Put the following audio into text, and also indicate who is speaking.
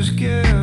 Speaker 1: was good.